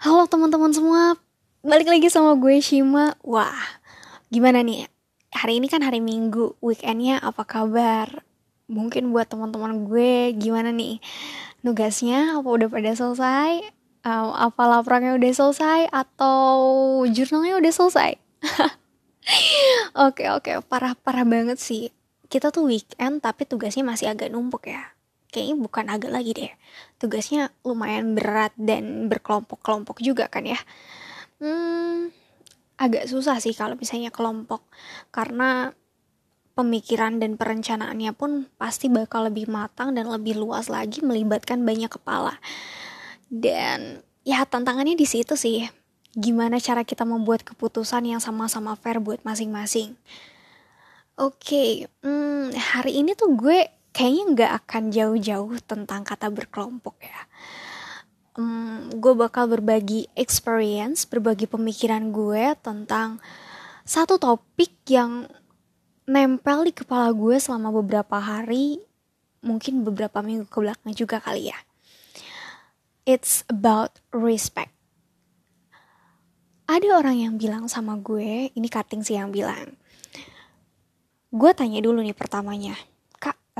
Halo teman-teman semua, balik lagi sama gue Shima. Wah, gimana nih? Hari ini kan hari Minggu, weekendnya apa kabar? Mungkin buat teman-teman gue gimana nih? Nugasnya apa udah pada selesai? Um, apa laporannya udah selesai? Atau jurnalnya udah selesai? Oke oke, parah-parah banget sih. Kita tuh weekend tapi tugasnya masih agak numpuk ya kayaknya bukan agak lagi deh. Tugasnya lumayan berat dan berkelompok-kelompok juga kan ya. Hmm, agak susah sih kalau misalnya kelompok. Karena pemikiran dan perencanaannya pun pasti bakal lebih matang dan lebih luas lagi melibatkan banyak kepala. Dan ya tantangannya di situ sih. Gimana cara kita membuat keputusan yang sama-sama fair buat masing-masing? Oke okay, hmm, hari ini tuh gue kayaknya nggak akan jauh-jauh tentang kata berkelompok ya. Um, gue bakal berbagi experience, berbagi pemikiran gue tentang satu topik yang nempel di kepala gue selama beberapa hari, mungkin beberapa minggu ke belakang juga kali ya. It's about respect. Ada orang yang bilang sama gue, ini cutting sih yang bilang. Gue tanya dulu nih pertamanya,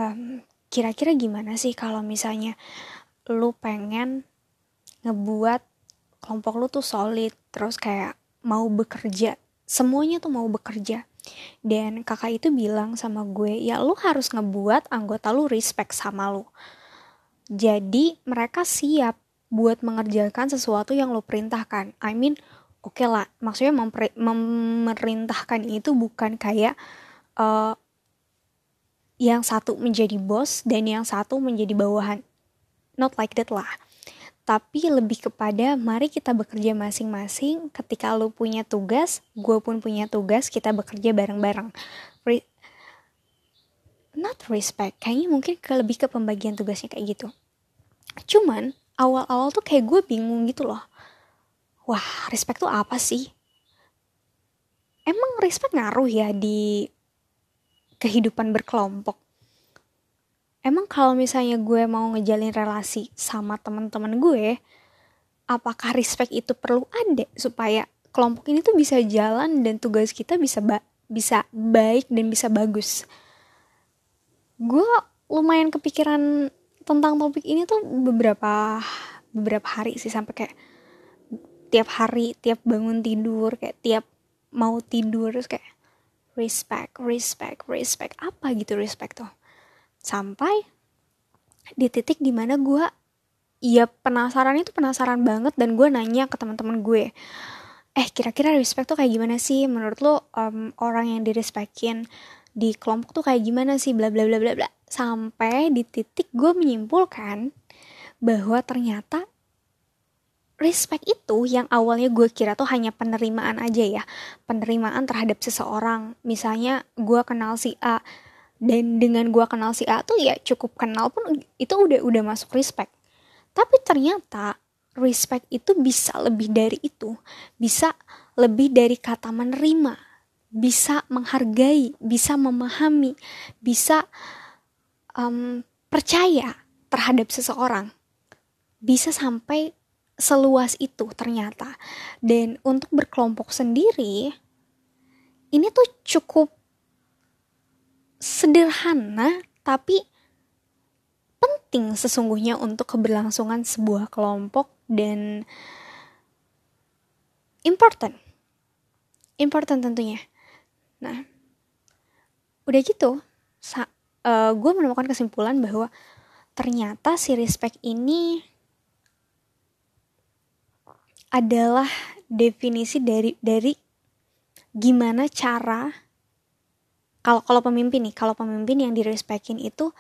um, kira-kira gimana sih kalau misalnya lu pengen ngebuat kelompok lu tuh solid terus kayak mau bekerja semuanya tuh mau bekerja. Dan kakak itu bilang sama gue ya lu harus ngebuat anggota lu respect sama lu. Jadi mereka siap buat mengerjakan sesuatu yang lo perintahkan. I mean oke okay lah maksudnya memerintahkan itu bukan kayak uh, yang satu menjadi bos dan yang satu menjadi bawahan. Not like that lah. Tapi lebih kepada mari kita bekerja masing-masing. Ketika lu punya tugas, gue pun punya tugas, kita bekerja bareng-bareng. Re Not respect, kayaknya mungkin ke lebih ke pembagian tugasnya kayak gitu. Cuman awal-awal tuh kayak gue bingung gitu loh. Wah, respect tuh apa sih? Emang respect ngaruh ya di kehidupan berkelompok. Emang kalau misalnya gue mau ngejalin relasi sama teman-teman gue apakah respect itu perlu ada supaya kelompok ini tuh bisa jalan dan tugas kita bisa ba bisa baik dan bisa bagus? Gue lumayan kepikiran tentang topik ini tuh beberapa beberapa hari sih sampai kayak tiap hari tiap bangun tidur kayak tiap mau tidur terus kayak respect, respect, respect. Apa gitu respect tuh? Sampai di titik di mana gue ya penasaran itu penasaran banget dan gue nanya ke teman-teman gue eh kira-kira respect tuh kayak gimana sih menurut lo um, orang yang direspekin di kelompok tuh kayak gimana sih bla bla bla bla bla sampai di titik gue menyimpulkan bahwa ternyata respect itu yang awalnya gue kira tuh hanya penerimaan aja ya. Penerimaan terhadap seseorang. Misalnya gue kenal si A dan dengan gue kenal si A tuh ya cukup kenal pun itu udah udah masuk respect. Tapi ternyata respect itu bisa lebih dari itu. Bisa lebih dari kata menerima. Bisa menghargai. Bisa memahami. Bisa um, percaya terhadap seseorang. Bisa sampai seluas itu ternyata. Dan untuk berkelompok sendiri, ini tuh cukup sederhana tapi penting sesungguhnya untuk keberlangsungan sebuah kelompok dan important. Important tentunya. Nah, udah gitu, uh, eh, gue menemukan kesimpulan bahwa ternyata si respect ini adalah definisi dari dari gimana cara kalau kalau pemimpin nih kalau pemimpin yang direspekin itu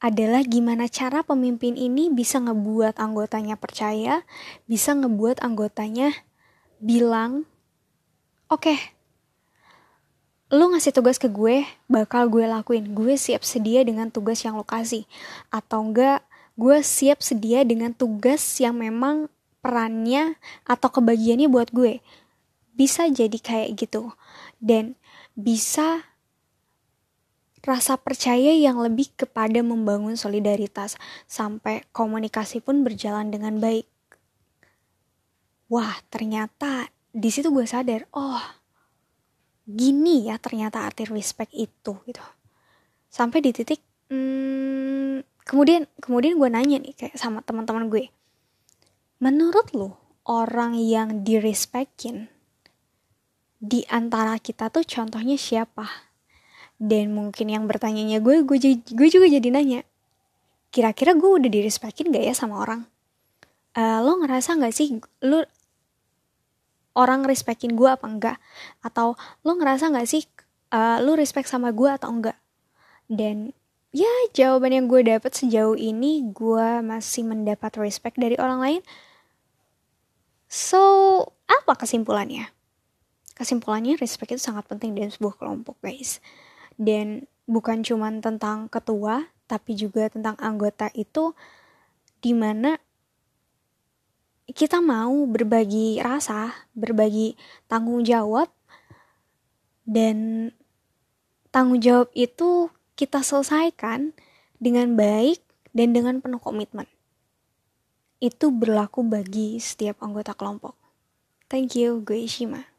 adalah gimana cara pemimpin ini bisa ngebuat anggotanya percaya bisa ngebuat anggotanya bilang oke okay, lu ngasih tugas ke gue bakal gue lakuin. Gue siap sedia dengan tugas yang lo kasih. Atau enggak gue siap sedia dengan tugas yang memang perannya atau kebagiannya buat gue. Bisa jadi kayak gitu. Dan bisa rasa percaya yang lebih kepada membangun solidaritas sampai komunikasi pun berjalan dengan baik. Wah ternyata di situ gue sadar oh gini ya ternyata arti respect itu gitu. Sampai di titik hmm, kemudian kemudian gue nanya nih kayak sama teman-teman gue menurut lo orang yang direspekin di antara kita tuh contohnya siapa? Dan mungkin yang bertanyanya gue gue gue juga jadi nanya kira-kira gue udah direspekin gak ya sama orang? Uh, lo ngerasa gak sih lo orang respekin gue apa enggak? Atau lo ngerasa nggak sih uh, lo respect sama gue atau enggak? Dan ya jawaban yang gue dapet sejauh ini gue masih mendapat respect dari orang lain so apa kesimpulannya kesimpulannya respect itu sangat penting dalam sebuah kelompok guys dan bukan cuma tentang ketua tapi juga tentang anggota itu di mana kita mau berbagi rasa, berbagi tanggung jawab, dan tanggung jawab itu kita selesaikan dengan baik dan dengan penuh komitmen. Itu berlaku bagi setiap anggota kelompok. Thank you, gue Ishima.